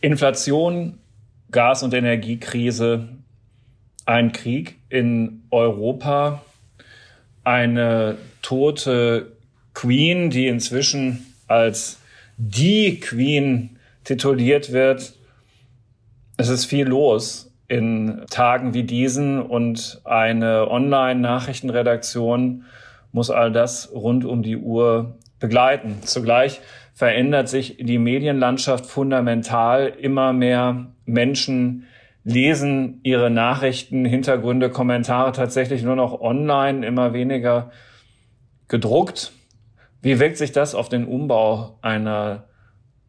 Inflation, Gas- und Energiekrise, ein Krieg in Europa, eine tote Queen, die inzwischen als die Queen tituliert wird. Es ist viel los in Tagen wie diesen und eine Online-Nachrichtenredaktion muss all das rund um die Uhr begleiten. Zugleich verändert sich die Medienlandschaft fundamental. Immer mehr Menschen lesen ihre Nachrichten, Hintergründe, Kommentare tatsächlich nur noch online, immer weniger gedruckt. Wie wirkt sich das auf den Umbau einer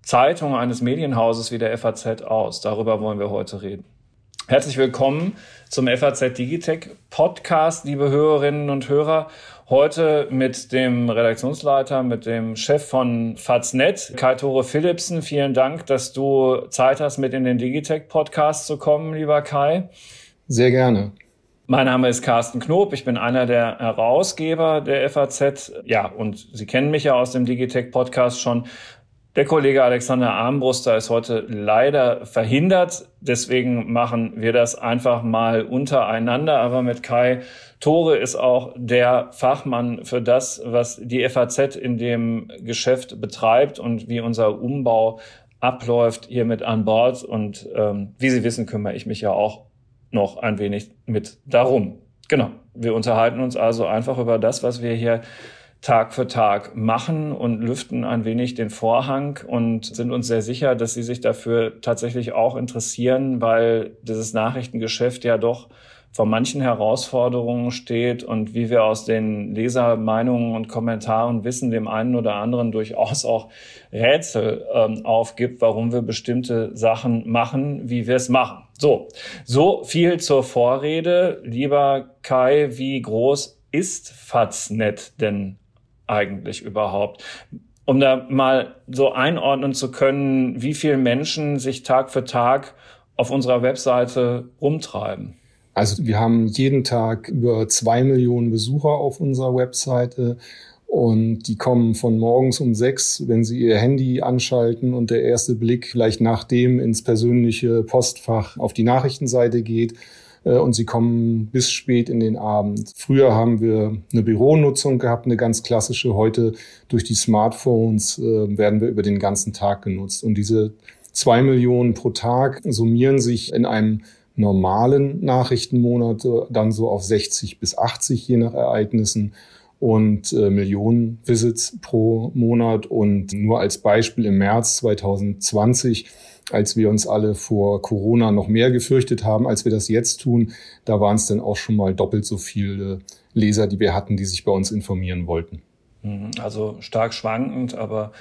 Zeitung, eines Medienhauses wie der FAZ aus? Darüber wollen wir heute reden. Herzlich willkommen zum FAZ Digitech Podcast, liebe Hörerinnen und Hörer. Heute mit dem Redaktionsleiter, mit dem Chef von Faznet, Kai-Tore Philipsen. Vielen Dank, dass du Zeit hast, mit in den Digitech Podcast zu kommen, lieber Kai. Sehr gerne. Mein Name ist Carsten Knob, ich bin einer der Herausgeber der FAZ. Ja, und Sie kennen mich ja aus dem Digitech Podcast schon. Der Kollege Alexander Armbruster ist heute leider verhindert. Deswegen machen wir das einfach mal untereinander. Aber mit Kai Tore ist auch der Fachmann für das, was die FAZ in dem Geschäft betreibt und wie unser Umbau abläuft, hier mit an Bord. Und ähm, wie Sie wissen, kümmere ich mich ja auch noch ein wenig mit darum. Genau. Wir unterhalten uns also einfach über das, was wir hier Tag für Tag machen und lüften ein wenig den Vorhang und sind uns sehr sicher, dass Sie sich dafür tatsächlich auch interessieren, weil dieses Nachrichtengeschäft ja doch vor manchen Herausforderungen steht und wie wir aus den Lesermeinungen und Kommentaren wissen, dem einen oder anderen durchaus auch Rätsel ähm, aufgibt, warum wir bestimmte Sachen machen, wie wir es machen. So, so viel zur Vorrede. Lieber Kai, wie groß ist Faznet denn eigentlich überhaupt? Um da mal so einordnen zu können, wie viele Menschen sich Tag für Tag auf unserer Webseite rumtreiben. Also wir haben jeden Tag über zwei Millionen Besucher auf unserer Webseite und die kommen von morgens um sechs, wenn sie ihr Handy anschalten und der erste Blick vielleicht nachdem ins persönliche Postfach auf die Nachrichtenseite geht und sie kommen bis spät in den Abend. Früher haben wir eine Büronutzung gehabt, eine ganz klassische. Heute durch die Smartphones äh, werden wir über den ganzen Tag genutzt. Und diese zwei Millionen pro Tag summieren sich in einem normalen Nachrichtenmonat dann so auf 60 bis 80 je nach Ereignissen und äh, Millionen Visits pro Monat. Und nur als Beispiel im März 2020 als wir uns alle vor Corona noch mehr gefürchtet haben, als wir das jetzt tun, da waren es dann auch schon mal doppelt so viele Leser, die wir hatten, die sich bei uns informieren wollten. Mhm. Also stark schwankend, aber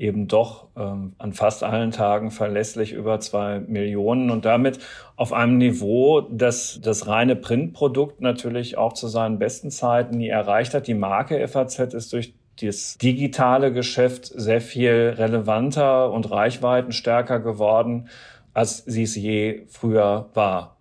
eben doch ähm, an fast allen Tagen verlässlich über zwei Millionen und damit auf einem Niveau, das das reine Printprodukt natürlich auch zu seinen besten Zeiten nie erreicht hat. Die Marke FAZ ist durch das digitale Geschäft sehr viel relevanter und reichweitenstärker geworden, als sie es je früher war.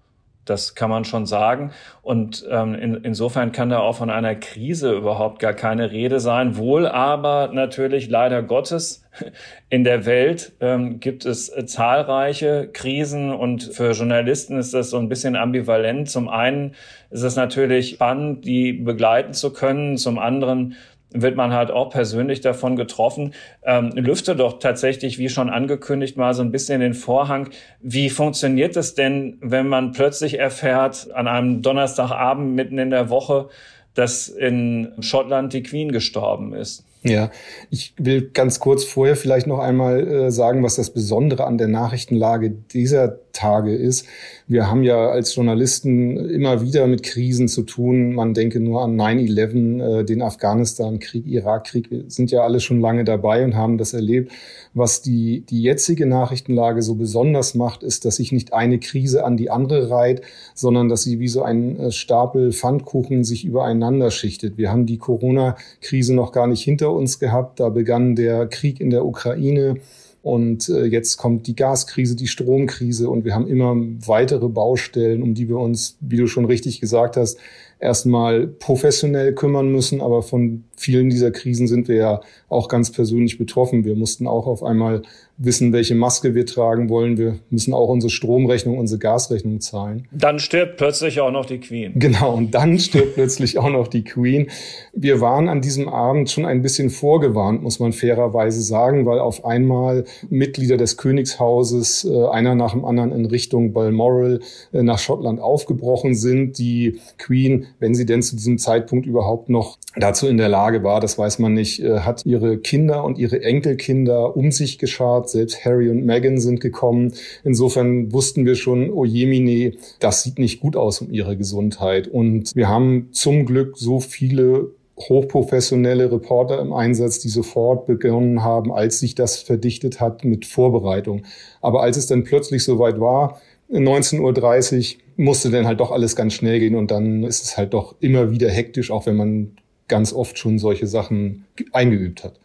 Das kann man schon sagen. Und ähm, in, insofern kann da auch von einer Krise überhaupt gar keine Rede sein. Wohl aber natürlich leider Gottes in der Welt ähm, gibt es äh, zahlreiche Krisen und für Journalisten ist das so ein bisschen ambivalent. Zum einen ist es natürlich spannend, die begleiten zu können. Zum anderen wird man halt auch persönlich davon getroffen. Ähm, lüfte doch tatsächlich, wie schon angekündigt, mal so ein bisschen den Vorhang. Wie funktioniert es denn, wenn man plötzlich erfährt, an einem Donnerstagabend mitten in der Woche, dass in Schottland die Queen gestorben ist? Ja, ich will ganz kurz vorher vielleicht noch einmal äh, sagen, was das Besondere an der Nachrichtenlage dieser Tage ist. Wir haben ja als Journalisten immer wieder mit Krisen zu tun. Man denke nur an 9-11, äh, den Afghanistan-Krieg, Irak-Krieg. Wir sind ja alle schon lange dabei und haben das erlebt. Was die, die jetzige Nachrichtenlage so besonders macht, ist, dass sich nicht eine Krise an die andere reiht, sondern dass sie wie so ein äh, Stapel Pfannkuchen sich übereinander schichtet. Wir haben die Corona-Krise noch gar nicht hinter uns gehabt. Da begann der Krieg in der Ukraine. Und äh, jetzt kommt die Gaskrise, die Stromkrise und wir haben immer weitere Baustellen, um die wir uns, wie du schon richtig gesagt hast, erstmal professionell kümmern müssen. Aber von vielen dieser Krisen sind wir ja auch ganz persönlich betroffen. Wir mussten auch auf einmal wissen, welche Maske wir tragen wollen. Wir müssen auch unsere Stromrechnung, unsere Gasrechnung zahlen. Dann stirbt plötzlich auch noch die Queen. Genau, und dann stirbt plötzlich auch noch die Queen. Wir waren an diesem Abend schon ein bisschen vorgewarnt, muss man fairerweise sagen, weil auf einmal Mitglieder des Königshauses, äh, einer nach dem anderen in Richtung Balmoral äh, nach Schottland aufgebrochen sind. Die Queen, wenn sie denn zu diesem Zeitpunkt überhaupt noch dazu in der Lage war, das weiß man nicht, äh, hat ihre Kinder und ihre Enkelkinder um sich geschart. Selbst Harry und Meghan sind gekommen. Insofern wussten wir schon, oh jemine, das sieht nicht gut aus um ihre Gesundheit. Und wir haben zum Glück so viele hochprofessionelle Reporter im Einsatz, die sofort begonnen haben, als sich das verdichtet hat mit Vorbereitung. Aber als es dann plötzlich soweit war, 19.30 Uhr, musste dann halt doch alles ganz schnell gehen und dann ist es halt doch immer wieder hektisch, auch wenn man ganz oft schon solche Sachen eingeübt hat.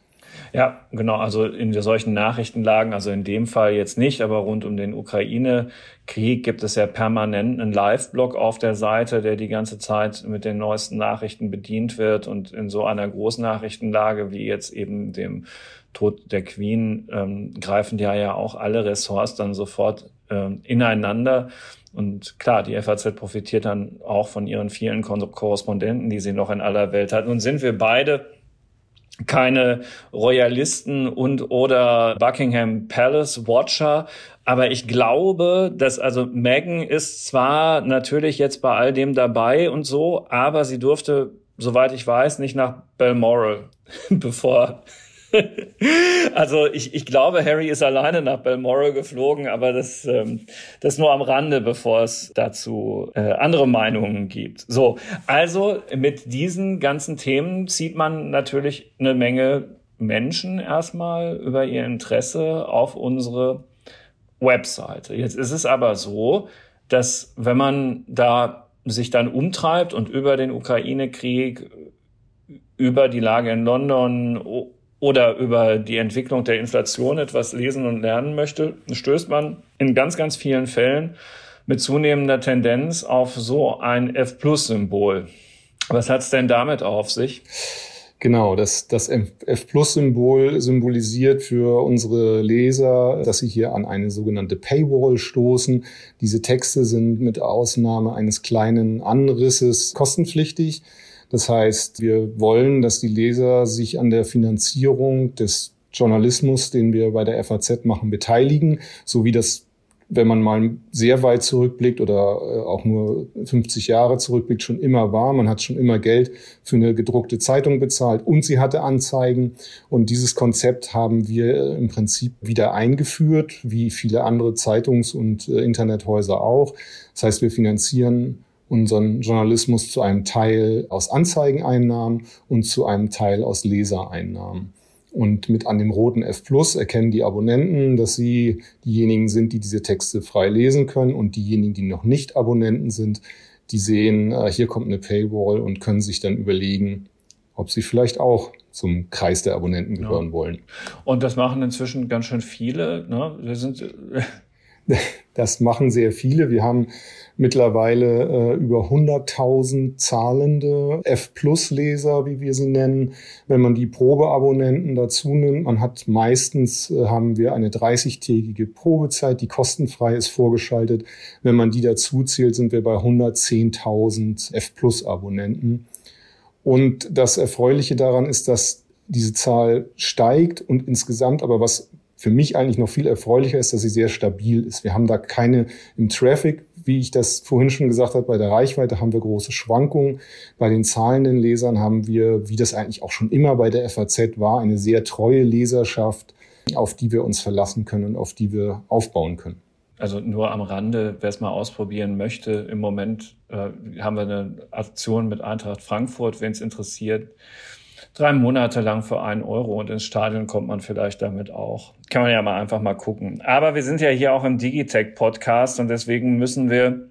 Ja, genau. Also in solchen Nachrichtenlagen, also in dem Fall jetzt nicht, aber rund um den Ukraine-Krieg gibt es ja permanent einen Live-Blog auf der Seite, der die ganze Zeit mit den neuesten Nachrichten bedient wird. Und in so einer Großnachrichtenlage wie jetzt eben dem Tod der Queen ähm, greifen ja ja auch alle Ressorts dann sofort ähm, ineinander. Und klar, die FAZ profitiert dann auch von ihren vielen Korrespondenten, die sie noch in aller Welt hat. Nun sind wir beide keine Royalisten und oder Buckingham Palace Watcher. Aber ich glaube, dass also Meghan ist zwar natürlich jetzt bei all dem dabei und so, aber sie durfte, soweit ich weiß, nicht nach Balmoral, bevor also ich, ich glaube, Harry ist alleine nach Balmoral geflogen, aber das, ähm, das nur am Rande, bevor es dazu äh, andere Meinungen gibt. So, also mit diesen ganzen Themen zieht man natürlich eine Menge Menschen erstmal über ihr Interesse auf unsere Webseite. Jetzt ist es aber so, dass wenn man da sich dann umtreibt und über den Ukraine-Krieg, über die Lage in London oder über die Entwicklung der Inflation etwas lesen und lernen möchte, stößt man in ganz, ganz vielen Fällen mit zunehmender Tendenz auf so ein F-Plus-Symbol. Was hat es denn damit auf sich? Genau, das, das F-Plus-Symbol symbolisiert für unsere Leser, dass sie hier an eine sogenannte Paywall stoßen. Diese Texte sind mit Ausnahme eines kleinen Anrisses kostenpflichtig. Das heißt, wir wollen, dass die Leser sich an der Finanzierung des Journalismus, den wir bei der FAZ machen, beteiligen, so wie das wenn man mal sehr weit zurückblickt oder äh, auch nur 50 Jahre zurückblickt, schon immer war. Man hat schon immer Geld für eine gedruckte Zeitung bezahlt und sie hatte Anzeigen. Und dieses Konzept haben wir äh, im Prinzip wieder eingeführt, wie viele andere Zeitungs- und äh, Internethäuser auch. Das heißt, wir finanzieren unseren Journalismus zu einem Teil aus Anzeigeneinnahmen und zu einem Teil aus Lesereinnahmen. Und mit an dem roten F Plus erkennen die Abonnenten, dass sie diejenigen sind, die diese Texte frei lesen können und diejenigen, die noch nicht Abonnenten sind, die sehen, äh, hier kommt eine Paywall und können sich dann überlegen, ob sie vielleicht auch zum Kreis der Abonnenten gehören ja. wollen. Und das machen inzwischen ganz schön viele. Ne? Wir sind das machen sehr viele. Wir haben mittlerweile äh, über 100.000 zahlende F-Plus-Leser, wie wir sie nennen. Wenn man die Probeabonnenten dazu nimmt, man hat meistens, äh, haben wir eine 30-tägige Probezeit, die kostenfrei ist vorgeschaltet. Wenn man die dazu zählt, sind wir bei 110.000 F-Plus-Abonnenten. Und das Erfreuliche daran ist, dass diese Zahl steigt und insgesamt aber was für mich eigentlich noch viel erfreulicher ist, dass sie sehr stabil ist. Wir haben da keine im Traffic, wie ich das vorhin schon gesagt habe, bei der Reichweite haben wir große Schwankungen. Bei den zahlenden Lesern haben wir, wie das eigentlich auch schon immer bei der FAZ war, eine sehr treue Leserschaft, auf die wir uns verlassen können und auf die wir aufbauen können. Also nur am Rande, wer es mal ausprobieren möchte, im Moment äh, haben wir eine Aktion mit Eintracht Frankfurt, wenn es interessiert drei Monate lang für einen Euro und ins Stadion kommt man vielleicht damit auch. Kann man ja mal einfach mal gucken. Aber wir sind ja hier auch im Digitech Podcast und deswegen müssen wir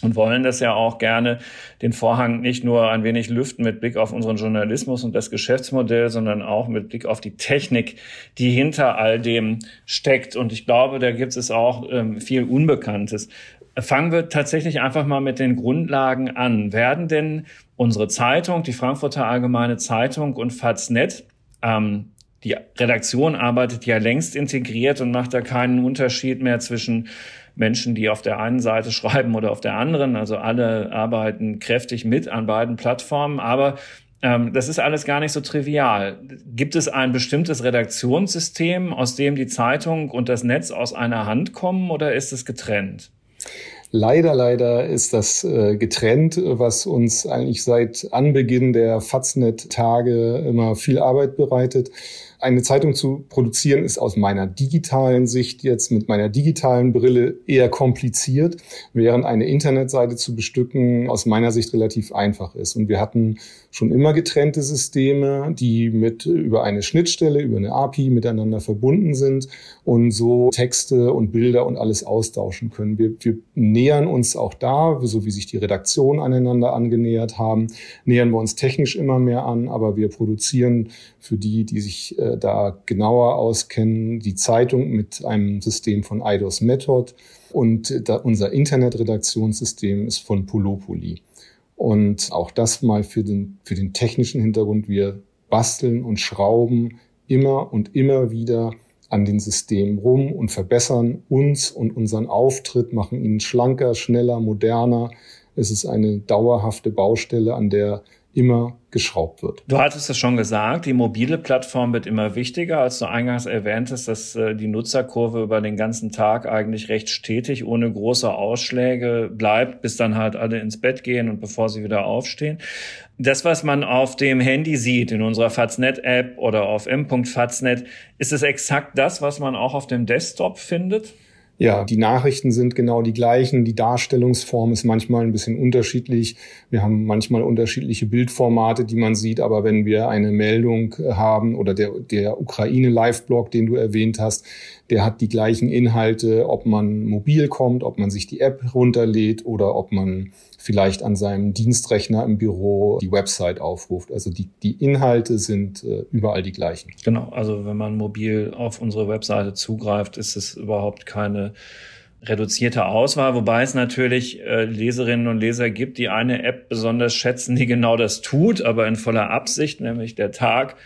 und wollen das ja auch gerne den Vorhang nicht nur ein wenig lüften mit Blick auf unseren Journalismus und das Geschäftsmodell, sondern auch mit Blick auf die Technik, die hinter all dem steckt. Und ich glaube, da gibt es auch ähm, viel Unbekanntes. Fangen wir tatsächlich einfach mal mit den Grundlagen an. Werden denn unsere Zeitung, die Frankfurter Allgemeine Zeitung und Faznet, ähm, die Redaktion arbeitet ja längst integriert und macht da keinen Unterschied mehr zwischen Menschen, die auf der einen Seite schreiben oder auf der anderen. Also alle arbeiten kräftig mit an beiden Plattformen. Aber ähm, das ist alles gar nicht so trivial. Gibt es ein bestimmtes Redaktionssystem, aus dem die Zeitung und das Netz aus einer Hand kommen oder ist es getrennt? Leider, leider ist das äh, getrennt, was uns eigentlich seit Anbeginn der Faznet-Tage immer viel Arbeit bereitet. Eine Zeitung zu produzieren ist aus meiner digitalen Sicht jetzt mit meiner digitalen Brille eher kompliziert, während eine Internetseite zu bestücken aus meiner Sicht relativ einfach ist. Und wir hatten schon immer getrennte Systeme, die mit über eine Schnittstelle, über eine API miteinander verbunden sind und so Texte und Bilder und alles austauschen können. Wir, wir nähern uns auch da, so wie sich die Redaktion aneinander angenähert haben, nähern wir uns technisch immer mehr an, aber wir produzieren für die, die sich äh, da genauer auskennen, die Zeitung mit einem System von IDOS Method und da unser Internetredaktionssystem ist von Polopoli. Und auch das mal für den, für den technischen Hintergrund. Wir basteln und schrauben immer und immer wieder an den Systemen rum und verbessern uns und unseren Auftritt, machen ihn schlanker, schneller, moderner. Es ist eine dauerhafte Baustelle, an der immer geschraubt wird. Du hattest es schon gesagt, die mobile Plattform wird immer wichtiger. Als du eingangs erwähntest, dass äh, die Nutzerkurve über den ganzen Tag eigentlich recht stetig, ohne große Ausschläge bleibt, bis dann halt alle ins Bett gehen und bevor sie wieder aufstehen. Das, was man auf dem Handy sieht, in unserer Faznet-App oder auf m.faznet, ist es exakt das, was man auch auf dem Desktop findet? Ja, die Nachrichten sind genau die gleichen. Die Darstellungsform ist manchmal ein bisschen unterschiedlich. Wir haben manchmal unterschiedliche Bildformate, die man sieht. Aber wenn wir eine Meldung haben oder der, der Ukraine-Live-Blog, den du erwähnt hast, der hat die gleichen Inhalte, ob man mobil kommt, ob man sich die App runterlädt oder ob man vielleicht an seinem Dienstrechner im Büro die Website aufruft. Also die, die Inhalte sind äh, überall die gleichen. Genau, also wenn man mobil auf unsere Webseite zugreift, ist es überhaupt keine reduzierte Auswahl, wobei es natürlich äh, Leserinnen und Leser gibt, die eine App besonders schätzen, die genau das tut, aber in voller Absicht, nämlich der Tag,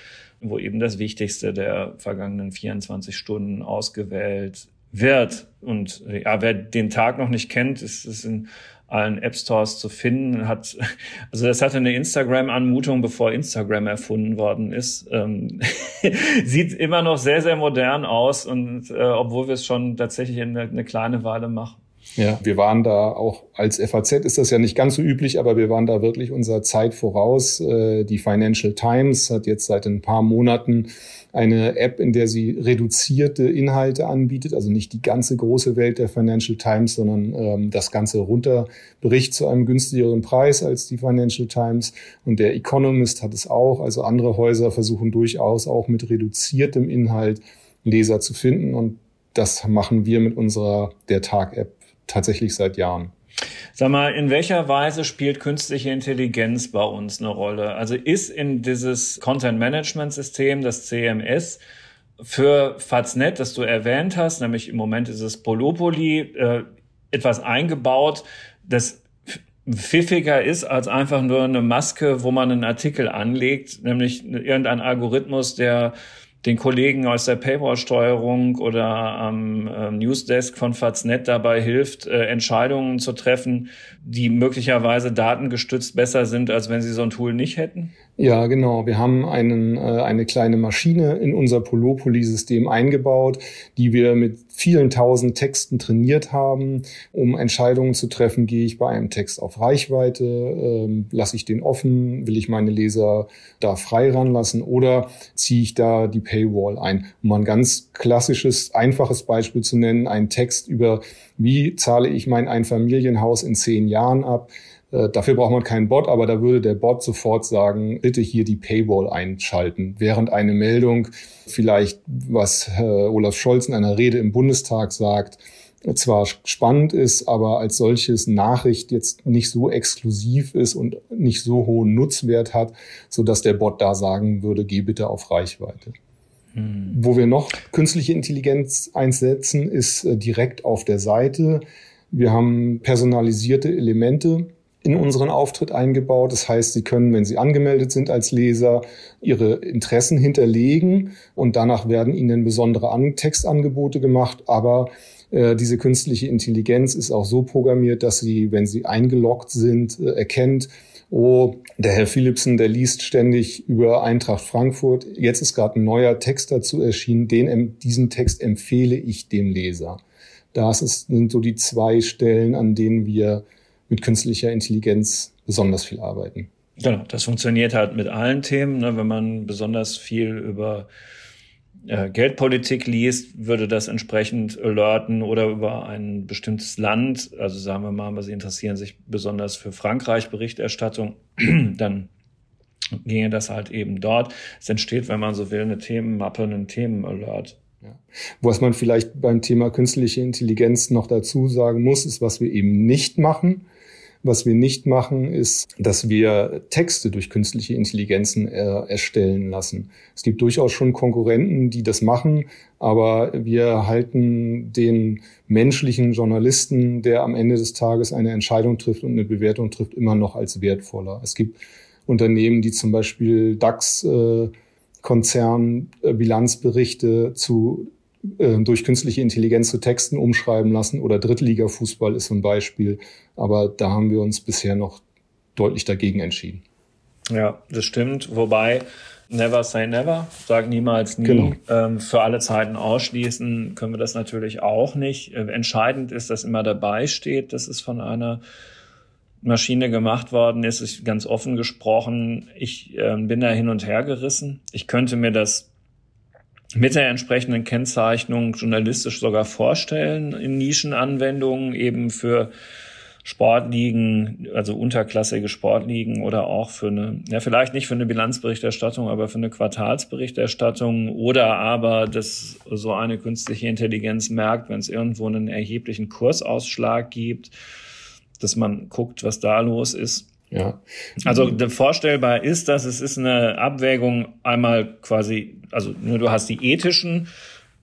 wo eben das Wichtigste der vergangenen 24 Stunden ausgewählt wird. Und ja, wer den Tag noch nicht kennt, ist es in allen App Stores zu finden. Hat, also das hatte eine Instagram-Anmutung, bevor Instagram erfunden worden ist. Ähm, sieht immer noch sehr, sehr modern aus und äh, obwohl wir es schon tatsächlich eine, eine kleine Weile machen. Ja, wir waren da auch als FAZ ist das ja nicht ganz so üblich, aber wir waren da wirklich unserer Zeit voraus. Äh, die Financial Times hat jetzt seit ein paar Monaten eine App, in der sie reduzierte Inhalte anbietet, also nicht die ganze große Welt der Financial Times, sondern ähm, das Ganze runterbricht zu einem günstigeren Preis als die Financial Times. Und der Economist hat es auch. Also andere Häuser versuchen durchaus auch mit reduziertem Inhalt Leser zu finden. Und das machen wir mit unserer Der Tag-App tatsächlich seit Jahren. Sag mal, in welcher Weise spielt künstliche Intelligenz bei uns eine Rolle? Also ist in dieses Content Management System, das CMS, für Faznet, das du erwähnt hast, nämlich im Moment ist es Polopoli, äh, etwas eingebaut, das pfiffiger ist als einfach nur eine Maske, wo man einen Artikel anlegt, nämlich irgendein Algorithmus, der den Kollegen aus der Paywall-Steuerung oder am ähm, Newsdesk von Faznet dabei hilft, äh, Entscheidungen zu treffen, die möglicherweise datengestützt besser sind, als wenn sie so ein Tool nicht hätten? Ja, genau. Wir haben einen, äh, eine kleine Maschine in unser Polopoli-System eingebaut, die wir mit vielen tausend Texten trainiert haben, um Entscheidungen zu treffen. Gehe ich bei einem Text auf Reichweite? Ähm, lasse ich den offen? Will ich meine Leser da frei ranlassen? Oder ziehe ich da die Paywall ein? Um ein ganz klassisches, einfaches Beispiel zu nennen, ein Text über, wie zahle ich mein Einfamilienhaus in zehn Jahren ab? Äh, dafür braucht man keinen Bot, aber da würde der Bot sofort sagen, bitte hier die Paywall einschalten, während eine Meldung vielleicht, was Olaf Scholz in einer Rede im Bundestag sagt, zwar spannend ist, aber als solches Nachricht jetzt nicht so exklusiv ist und nicht so hohen Nutzwert hat, so dass der Bot da sagen würde, geh bitte auf Reichweite. Hm. Wo wir noch künstliche Intelligenz einsetzen, ist äh, direkt auf der Seite Wir haben personalisierte Elemente in unseren Auftritt eingebaut. Das heißt, Sie können, wenn Sie angemeldet sind als Leser, Ihre Interessen hinterlegen und danach werden Ihnen besondere Textangebote gemacht. Aber äh, diese künstliche Intelligenz ist auch so programmiert, dass sie, wenn sie eingeloggt sind, äh, erkennt, oh, der Herr Philipsen, der liest ständig über Eintracht Frankfurt. Jetzt ist gerade ein neuer Text dazu erschienen. Den, diesen Text empfehle ich dem Leser. Das ist, sind so die zwei Stellen, an denen wir mit künstlicher Intelligenz besonders viel arbeiten. Genau, das funktioniert halt mit allen Themen. Ne? Wenn man besonders viel über äh, Geldpolitik liest, würde das entsprechend alerten oder über ein bestimmtes Land, also sagen wir mal, Sie interessieren sich besonders für Frankreich Berichterstattung, dann ginge das halt eben dort. Es entsteht, wenn man so will, eine Themenmappe, einen Themenalert. Ja. Was man vielleicht beim Thema künstliche Intelligenz noch dazu sagen muss, ist, was wir eben nicht machen. Was wir nicht machen, ist, dass wir Texte durch künstliche Intelligenzen äh, erstellen lassen. Es gibt durchaus schon Konkurrenten, die das machen, aber wir halten den menschlichen Journalisten, der am Ende des Tages eine Entscheidung trifft und eine Bewertung trifft, immer noch als wertvoller. Es gibt Unternehmen, die zum Beispiel DAX äh, Konzernbilanzberichte zu äh, durch künstliche Intelligenz zu Texten umschreiben lassen oder Drittliga-Fußball ist so ein Beispiel. Aber da haben wir uns bisher noch deutlich dagegen entschieden. Ja, das stimmt. Wobei, never say never, sag niemals nie. Genau. Ähm, für alle Zeiten ausschließen können wir das natürlich auch nicht. Äh, entscheidend ist, dass immer dabei steht, dass es von einer Maschine gemacht worden ist. Ich, ganz offen gesprochen, ich äh, bin da hin und her gerissen. Ich könnte mir das mit der entsprechenden Kennzeichnung journalistisch sogar vorstellen in Nischenanwendungen eben für Sportligen, also unterklassige Sportligen oder auch für eine, ja vielleicht nicht für eine Bilanzberichterstattung, aber für eine Quartalsberichterstattung oder aber, dass so eine künstliche Intelligenz merkt, wenn es irgendwo einen erheblichen Kursausschlag gibt, dass man guckt, was da los ist. Ja. Also vorstellbar ist, dass es ist eine Abwägung einmal quasi, also nur du hast die ethischen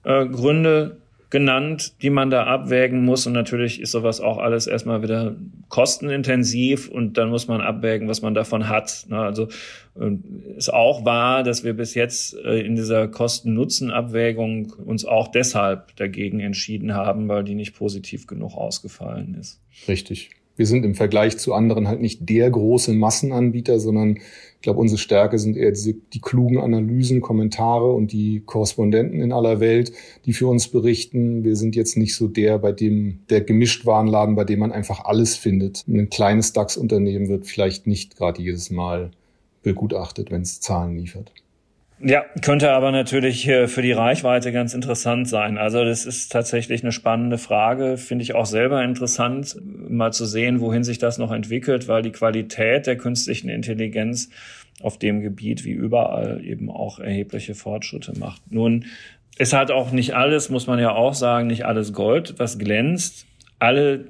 äh, Gründe genannt, die man da abwägen muss. Und natürlich ist sowas auch alles erstmal wieder kostenintensiv und dann muss man abwägen, was man davon hat. Also äh, ist auch wahr, dass wir bis jetzt äh, in dieser Kosten-Nutzen-Abwägung uns auch deshalb dagegen entschieden haben, weil die nicht positiv genug ausgefallen ist. Richtig wir sind im Vergleich zu anderen halt nicht der große Massenanbieter, sondern ich glaube, unsere Stärke sind eher diese, die klugen Analysen, Kommentare und die Korrespondenten in aller Welt, die für uns berichten. Wir sind jetzt nicht so der, bei dem, der Gemischtwarenladen, bei dem man einfach alles findet. Ein kleines DAX-Unternehmen wird vielleicht nicht gerade jedes Mal begutachtet, wenn es Zahlen liefert. Ja, könnte aber natürlich für die Reichweite ganz interessant sein. Also das ist tatsächlich eine spannende Frage, finde ich auch selber interessant, mal zu sehen, wohin sich das noch entwickelt, weil die Qualität der künstlichen Intelligenz auf dem Gebiet wie überall eben auch erhebliche Fortschritte macht. Nun ist halt auch nicht alles, muss man ja auch sagen, nicht alles Gold, was glänzt. Alle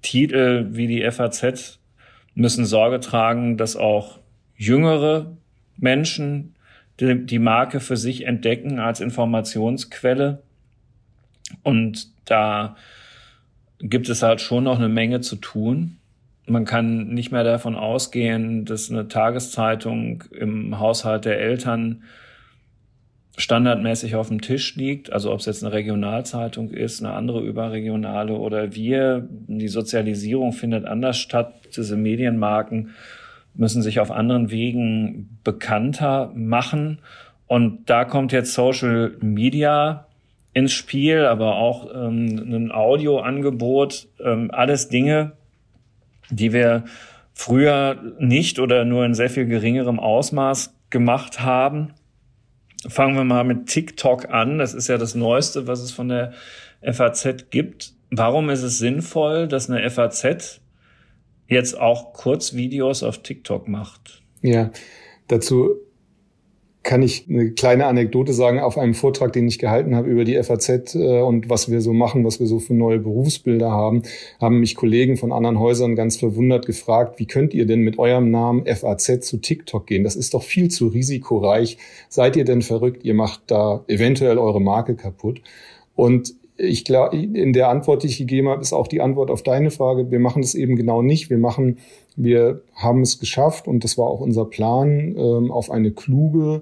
Titel wie die FAZ müssen Sorge tragen, dass auch jüngere Menschen die, die Marke für sich entdecken als Informationsquelle. Und da gibt es halt schon noch eine Menge zu tun. Man kann nicht mehr davon ausgehen, dass eine Tageszeitung im Haushalt der Eltern standardmäßig auf dem Tisch liegt, also ob es jetzt eine Regionalzeitung ist, eine andere überregionale oder wir, die Sozialisierung findet anders statt, diese Medienmarken müssen sich auf anderen Wegen bekannter machen. Und da kommt jetzt Social Media ins Spiel, aber auch ähm, ein Audioangebot, ähm, alles Dinge, die wir früher nicht oder nur in sehr viel geringerem Ausmaß gemacht haben. Fangen wir mal mit TikTok an. Das ist ja das Neueste, was es von der FAZ gibt. Warum ist es sinnvoll, dass eine FAZ jetzt auch Kurzvideos auf TikTok macht. Ja, dazu kann ich eine kleine Anekdote sagen. Auf einem Vortrag, den ich gehalten habe über die FAZ äh, und was wir so machen, was wir so für neue Berufsbilder haben, haben mich Kollegen von anderen Häusern ganz verwundert gefragt, wie könnt ihr denn mit eurem Namen FAZ zu TikTok gehen? Das ist doch viel zu risikoreich. Seid ihr denn verrückt? Ihr macht da eventuell eure Marke kaputt. Und ich glaube, in der Antwort, die ich gegeben habe, ist auch die Antwort auf deine Frage. Wir machen das eben genau nicht. Wir machen, wir haben es geschafft und das war auch unser Plan, ähm, auf eine kluge,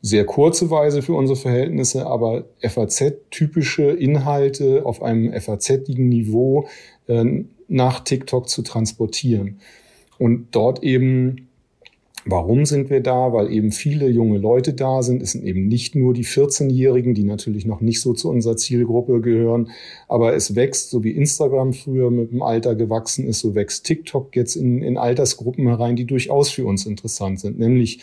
sehr kurze Weise für unsere Verhältnisse, aber FAZ-typische Inhalte auf einem FAZ-igen Niveau äh, nach TikTok zu transportieren. Und dort eben Warum sind wir da? Weil eben viele junge Leute da sind. Es sind eben nicht nur die 14-Jährigen, die natürlich noch nicht so zu unserer Zielgruppe gehören. Aber es wächst, so wie Instagram früher mit dem Alter gewachsen ist, so wächst TikTok jetzt in, in Altersgruppen herein, die durchaus für uns interessant sind. Nämlich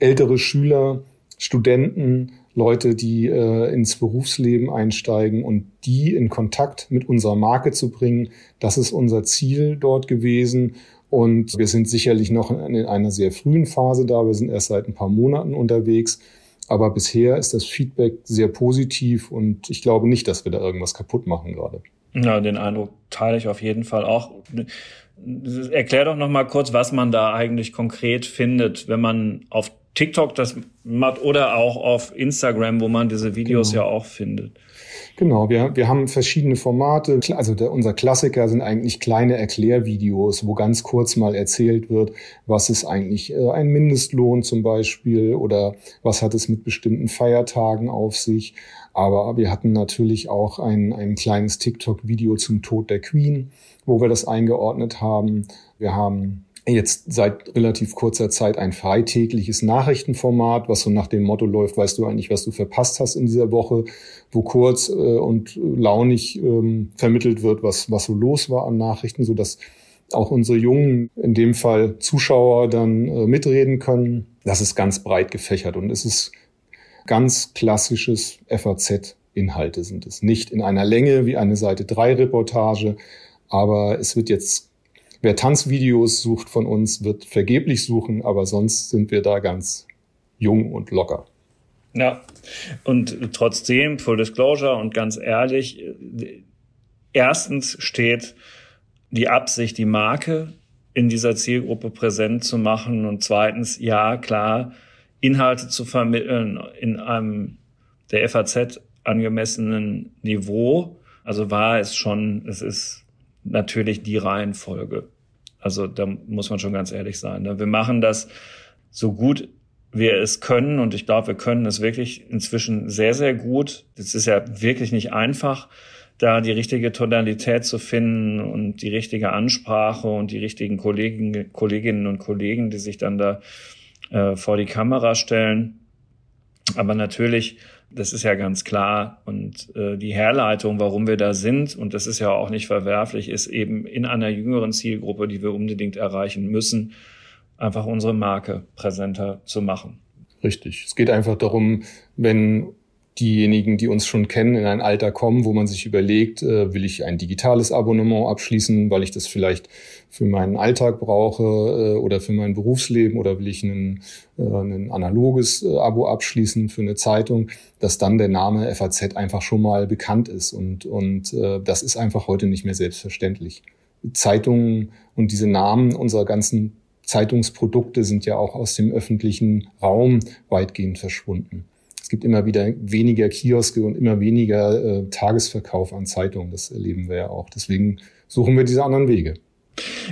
ältere Schüler, Studenten, Leute, die äh, ins Berufsleben einsteigen und die in Kontakt mit unserer Marke zu bringen. Das ist unser Ziel dort gewesen. Und wir sind sicherlich noch in einer sehr frühen Phase da. Wir sind erst seit ein paar Monaten unterwegs. Aber bisher ist das Feedback sehr positiv und ich glaube nicht, dass wir da irgendwas kaputt machen gerade. Ja, den Eindruck teile ich auf jeden Fall auch. Erklär doch noch mal kurz, was man da eigentlich konkret findet, wenn man auf TikTok das macht oder auch auf Instagram, wo man diese Videos genau. ja auch findet. Genau, wir, wir haben verschiedene Formate. Also der, unser Klassiker sind eigentlich kleine Erklärvideos, wo ganz kurz mal erzählt wird, was ist eigentlich äh, ein Mindestlohn zum Beispiel oder was hat es mit bestimmten Feiertagen auf sich. Aber wir hatten natürlich auch ein, ein kleines TikTok-Video zum Tod der Queen, wo wir das eingeordnet haben. Wir haben jetzt seit relativ kurzer Zeit ein freitägliches Nachrichtenformat, was so nach dem Motto läuft, weißt du eigentlich, was du verpasst hast in dieser Woche, wo kurz äh, und launig ähm, vermittelt wird, was, was so los war an Nachrichten, so dass auch unsere jungen, in dem Fall Zuschauer, dann äh, mitreden können. Das ist ganz breit gefächert und es ist ganz klassisches FAZ-Inhalte sind es. Nicht in einer Länge wie eine Seite 3 Reportage, aber es wird jetzt Wer Tanzvideos sucht von uns, wird vergeblich suchen, aber sonst sind wir da ganz jung und locker. Ja, und trotzdem, Full Disclosure und ganz ehrlich, erstens steht die Absicht, die Marke in dieser Zielgruppe präsent zu machen und zweitens, ja, klar, Inhalte zu vermitteln in einem der FAZ angemessenen Niveau. Also war es schon, es ist natürlich die Reihenfolge. Also da muss man schon ganz ehrlich sein. Ne? Wir machen das so gut wir es können und ich glaube, wir können es wirklich inzwischen sehr, sehr gut. Es ist ja wirklich nicht einfach, da die richtige Tonalität zu finden und die richtige Ansprache und die richtigen Kollegen, Kolleginnen und Kollegen, die sich dann da äh, vor die Kamera stellen. Aber natürlich das ist ja ganz klar. Und äh, die Herleitung, warum wir da sind, und das ist ja auch nicht verwerflich, ist eben in einer jüngeren Zielgruppe, die wir unbedingt erreichen müssen, einfach unsere Marke präsenter zu machen. Richtig. Es geht einfach darum, wenn diejenigen, die uns schon kennen, in ein Alter kommen, wo man sich überlegt, äh, will ich ein digitales Abonnement abschließen, weil ich das vielleicht für meinen Alltag brauche äh, oder für mein Berufsleben oder will ich ein, äh, ein analoges äh, Abo abschließen für eine Zeitung, dass dann der Name FAZ einfach schon mal bekannt ist und, und äh, das ist einfach heute nicht mehr selbstverständlich. Zeitungen und diese Namen unserer ganzen Zeitungsprodukte sind ja auch aus dem öffentlichen Raum weitgehend verschwunden gibt immer wieder weniger Kioske und immer weniger äh, Tagesverkauf an Zeitungen. Das erleben wir ja auch. Deswegen suchen wir diese anderen Wege.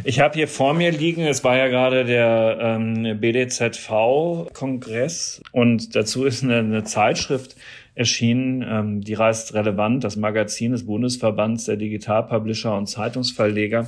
Ich habe hier vor mir liegen, es war ja gerade der ähm, BDZV-Kongress und dazu ist eine, eine Zeitschrift erschienen, ähm, die reißt relevant, das Magazin des Bundesverbands der Digitalpublisher und Zeitungsverleger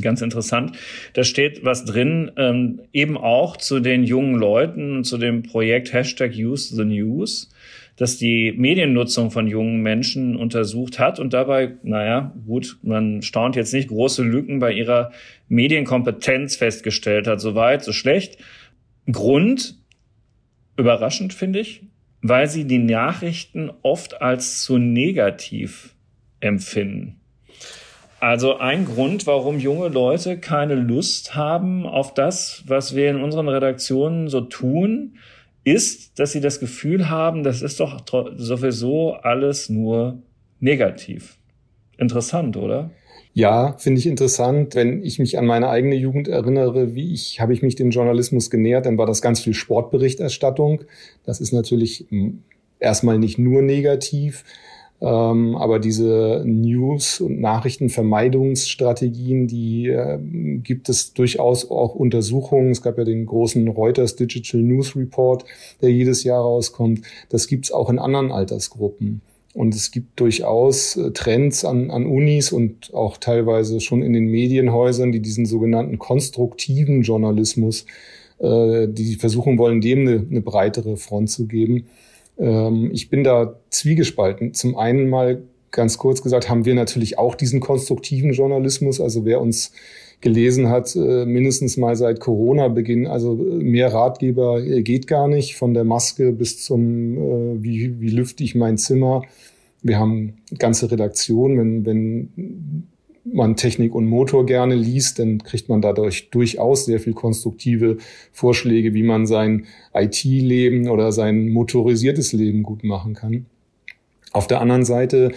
ganz interessant. Da steht was drin, ähm, eben auch zu den jungen Leuten zu dem Projekt Hashtag Use the News, das die Mediennutzung von jungen Menschen untersucht hat und dabei, naja, gut, man staunt jetzt nicht, große Lücken bei ihrer Medienkompetenz festgestellt hat. Soweit, so schlecht. Grund, überraschend finde ich, weil sie die Nachrichten oft als zu negativ empfinden. Also ein Grund, warum junge Leute keine Lust haben auf das, was wir in unseren Redaktionen so tun, ist, dass sie das Gefühl haben, das ist doch sowieso alles nur negativ. Interessant, oder? Ja, finde ich interessant. Wenn ich mich an meine eigene Jugend erinnere, wie ich, habe ich mich dem Journalismus genähert, dann war das ganz viel Sportberichterstattung. Das ist natürlich hm, erstmal nicht nur negativ, Ähm, aber diese News- und Nachrichtenvermeidungsstrategien, die äh, gibt es durchaus auch Untersuchungen. Es gab ja den großen Reuters Digital News Report, der jedes Jahr rauskommt. Das gibt es auch in anderen Altersgruppen. Und es gibt durchaus äh, Trends an, an Unis und auch teilweise schon in den Medienhäusern, die diesen sogenannten konstruktiven Journalismus, äh, die versuchen wollen, dem eine, eine breitere Front zu geben. Ähm, ich bin da zwiegespalten. Zum einen mal ganz kurz gesagt, haben wir natürlich auch diesen konstruktiven Journalismus. Also wer uns gelesen hat, äh, mindestens mal seit Corona-Beginn, also äh, mehr Ratgeber äh, geht gar nicht, von der Maske bis zum, wie, wie lüfte ich mein Zimmer. Wir haben ganze Redaktion, wenn, wenn man Technik und Motor gerne liest, dann kriegt man dadurch durchaus sehr viel konstruktive Vorschläge, wie man sein IT-Leben oder sein motorisiertes Leben gut machen kann. Auf der anderen Seite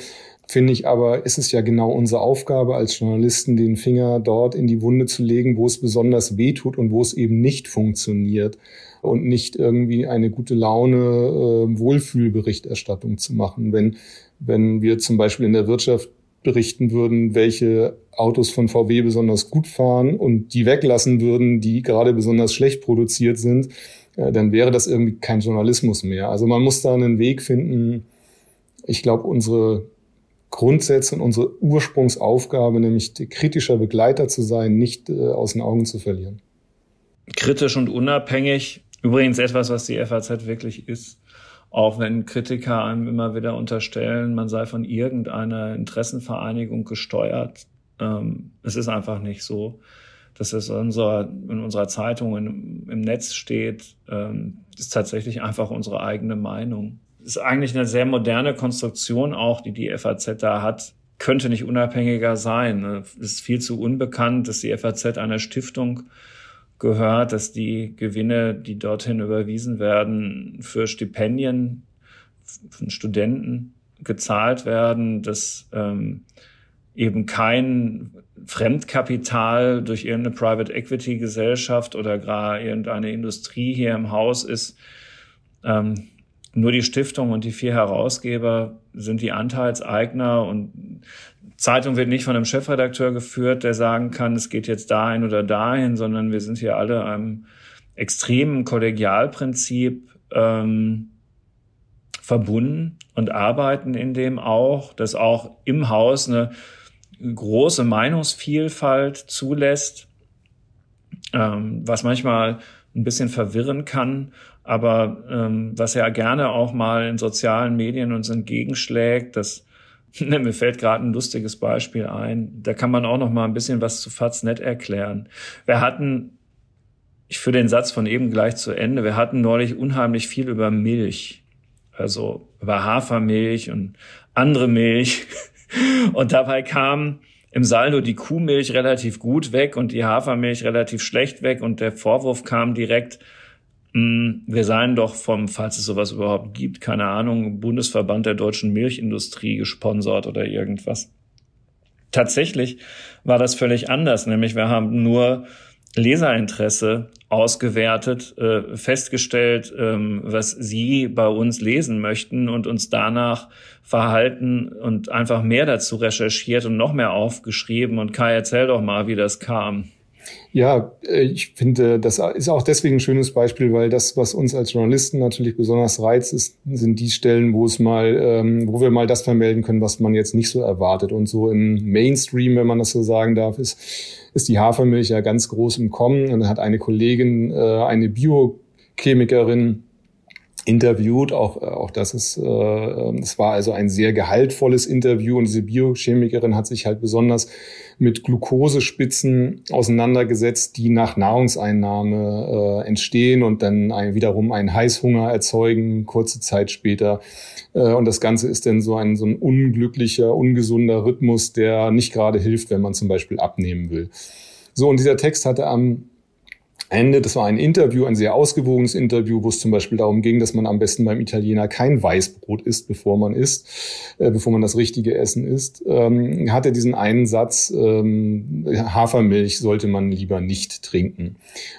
finde ich aber, ist es ja genau unsere Aufgabe als Journalisten, den Finger dort in die Wunde zu legen, wo es besonders weh tut und wo es eben nicht funktioniert und nicht irgendwie eine gute Laune äh, Wohlfühlberichterstattung zu machen. Wenn, wenn wir zum Beispiel in der Wirtschaft berichten würden, welche Autos von VW besonders gut fahren und die weglassen würden, die gerade besonders schlecht produziert sind, äh, dann wäre das irgendwie kein Journalismus mehr. Also man muss da einen Weg finden. Ich glaube, unsere Grundsätze und unsere Ursprungsaufgabe, nämlich kritischer Begleiter zu sein, nicht äh, aus den Augen zu verlieren. Kritisch und unabhängig, übrigens etwas, was die FAZ wirklich ist. Auch wenn Kritiker einem immer wieder unterstellen, man sei von irgendeiner Interessenvereinigung gesteuert. Ähm, es ist einfach nicht so. Dass es in unserer, in unserer Zeitung in, im Netz steht, ähm, ist tatsächlich einfach unsere eigene Meinung. Ist eigentlich eine sehr moderne Konstruktion auch, die die FAZ da hat. Könnte nicht unabhängiger sein. Es ist viel zu unbekannt, dass die FAZ einer Stiftung gehört, dass die Gewinne, die dorthin überwiesen werden, für Stipendien von Studenten gezahlt werden, dass ähm, eben kein Fremdkapital durch irgendeine Private Equity Gesellschaft oder gar irgendeine Industrie hier im Haus ist. Ähm, nur die Stiftung und die vier Herausgeber sind die Anteilseigner und Zeitung wird nicht von einem Chefredakteur geführt, der sagen kann, es geht jetzt dahin oder dahin, sondern wir sind hier alle einem extremen Kollegialprinzip ähm, verbunden und arbeiten in dem auch, dass auch im Haus eine große Meinungsvielfalt zulässt, ähm, was manchmal ein bisschen verwirren kann, aber ähm, was ja gerne auch mal in sozialen Medien uns entgegenschlägt, dass mir fällt gerade ein lustiges Beispiel ein. Da kann man auch noch mal ein bisschen was zu Faznet erklären. Wir hatten, ich führe den Satz von eben gleich zu Ende, wir hatten neulich unheimlich viel über Milch. Also über Hafermilch und andere Milch. Und dabei kam im Saldo die Kuhmilch relativ gut weg und die Hafermilch relativ schlecht weg. Und der Vorwurf kam direkt, wir seien doch vom, falls es sowas überhaupt gibt, keine Ahnung, Bundesverband der deutschen Milchindustrie gesponsert oder irgendwas. Tatsächlich war das völlig anders, nämlich wir haben nur Leserinteresse ausgewertet, äh, festgestellt, ähm, was Sie bei uns lesen möchten und uns danach verhalten und einfach mehr dazu recherchiert und noch mehr aufgeschrieben. Und Kai, erzähl doch mal, wie das kam. Ja, äh, ich finde, das ist auch deswegen ein schönes Beispiel, weil das, was uns als Journalisten natürlich besonders reizt, ist, sind die Stellen, wo es mal, ähm, wo wir mal das vermelden können, was man jetzt nicht so erwartet. Und so im Mainstream, wenn man das so sagen darf, ist, ist die Hafermilch ja ganz groß im Kommen. Und da hat eine Kollegin, äh, eine Biochemikerin, interviewt. Auch, äh, auch das ist, äh, es war also ein sehr gehaltvolles Interview und diese Biochemikerin hat sich halt besonders mit Glukosespitzen auseinandergesetzt, die nach Nahrungseinnahme äh, entstehen und dann ein, wiederum einen Heißhunger erzeugen, kurze Zeit später. Äh, und das Ganze ist dann so ein, so ein unglücklicher, ungesunder Rhythmus, der nicht gerade hilft, wenn man zum Beispiel abnehmen will. So, und dieser Text hatte am Ende. Das war ein Interview, ein sehr ausgewogenes Interview, wo es zum Beispiel darum ging, dass man am besten beim Italiener kein Weißbrot isst, bevor man isst, äh, bevor man das richtige Essen isst. Ähm, hatte diesen einen Satz, ähm, Hafermilch sollte man lieber nicht trinken.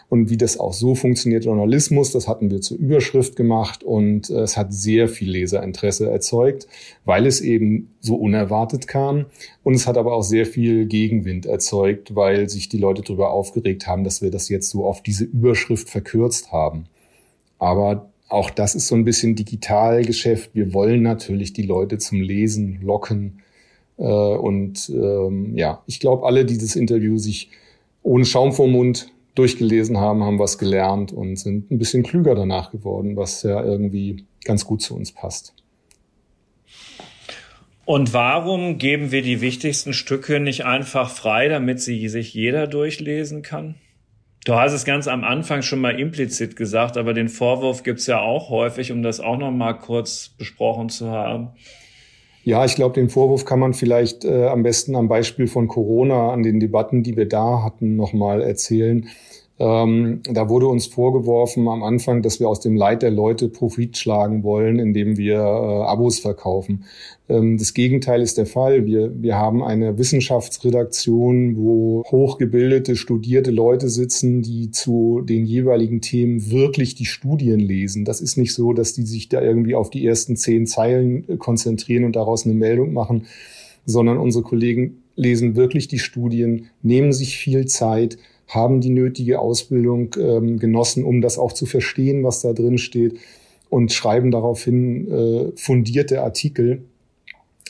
Und wie das auch so funktioniert, Journalismus, das hatten wir zur Überschrift gemacht und äh, es hat sehr viel Leserinteresse erzeugt, weil es eben so unerwartet kam. Und es hat aber auch sehr viel Gegenwind erzeugt, weil sich die Leute darüber aufgeregt haben, dass wir das jetzt so auf diese Überschrift verkürzt haben. Aber auch das ist so ein bisschen Digitalgeschäft. Wir wollen natürlich die Leute zum Lesen locken. Äh, und ähm, ja, ich glaube, alle, die das Interview sich ohne Schaum vor Mund durchgelesen haben, haben was gelernt und sind ein bisschen klüger danach geworden, was ja irgendwie ganz gut zu uns passt. Und warum geben wir die wichtigsten Stücke nicht einfach frei, damit sie sich jeder durchlesen kann? Du hast es ganz am Anfang schon mal implizit gesagt, aber den Vorwurf gibt's ja auch häufig, um das auch noch mal kurz besprochen zu haben. Ja, ich glaube, den Vorwurf kann man vielleicht äh, am besten am Beispiel von Corona, an den Debatten, die wir da hatten, noch mal erzählen. Ähm, da wurde uns vorgeworfen am Anfang, dass wir aus dem Leid der Leute Profit schlagen wollen, indem wir äh, Abos verkaufen. Ähm, das Gegenteil ist der Fall. Wir, wir haben eine Wissenschaftsredaktion, wo hochgebildete, studierte Leute sitzen, die zu den jeweiligen Themen wirklich die Studien lesen. Das ist nicht so, dass die sich da irgendwie auf die ersten zehn Zeilen äh, konzentrieren und daraus eine Meldung machen, sondern unsere Kollegen lesen wirklich die Studien, nehmen sich viel Zeit, haben die nötige Ausbildung ähm, genossen, um das auch zu verstehen, was da drin steht und schreiben daraufhin äh, fundierte Artikel.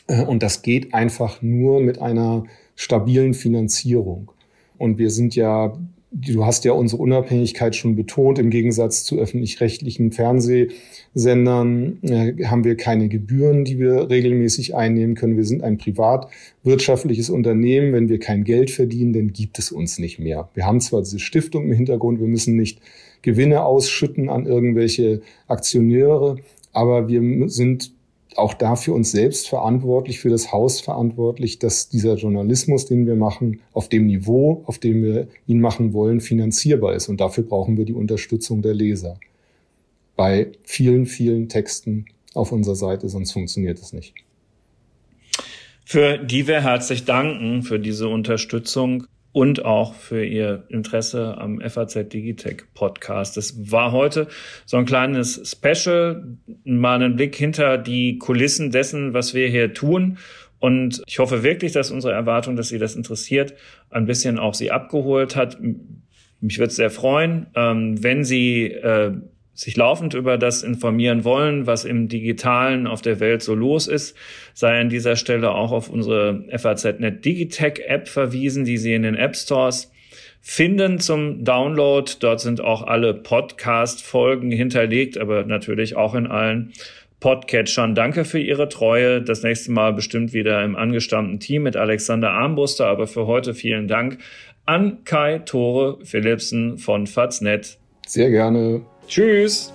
Äh, und das geht einfach nur mit einer stabilen Finanzierung. Und wir sind ja Du hast ja unsere Unabhängigkeit schon betont. Im Gegensatz zu öffentlich-rechtlichen Fernsehsendern äh, haben wir keine Gebühren, die wir regelmäßig einnehmen können. Wir sind ein privatwirtschaftliches Unternehmen. Wenn wir kein Geld verdienen, dann gibt es uns nicht mehr. Wir haben zwar diese Stiftung im Hintergrund, wir müssen nicht Gewinne ausschütten an irgendwelche Aktionäre, aber wir sind auch da für uns selbst verantwortlich, für das Haus verantwortlich, dass dieser Journalismus, den wir machen, auf dem Niveau, auf dem wir ihn machen wollen, finanzierbar ist. Und dafür brauchen wir die Unterstützung der Leser. Bei vielen, vielen Texten auf unserer Seite, sonst funktioniert es nicht. Für die wir herzlich danken für diese Unterstützung und auch für Ihr Interesse am FAZ Digitech Podcast. Es war heute so ein kleines Special, mal einen Blick hinter die Kulissen dessen, was wir hier tun. Und ich hoffe wirklich, dass unsere Erwartung, dass Sie das interessiert, ein bisschen auch Sie abgeholt hat. Mich würde es sehr freuen, ähm, wenn Sie äh, sich laufend über das informieren wollen, was im Digitalen auf der Welt so los ist, sei an dieser Stelle auch auf unsere FAZ.net Digitech App verwiesen, die Sie in den App Stores finden zum Download. Dort sind auch alle Podcast-Folgen hinterlegt, aber natürlich auch in allen Podcatchern. Danke für Ihre Treue. Das nächste Mal bestimmt wieder im angestammten Team mit Alexander Armbruster. Aber für heute vielen Dank an Kai Tore Philipsen von Faznet. Sehr gerne. Tschüss.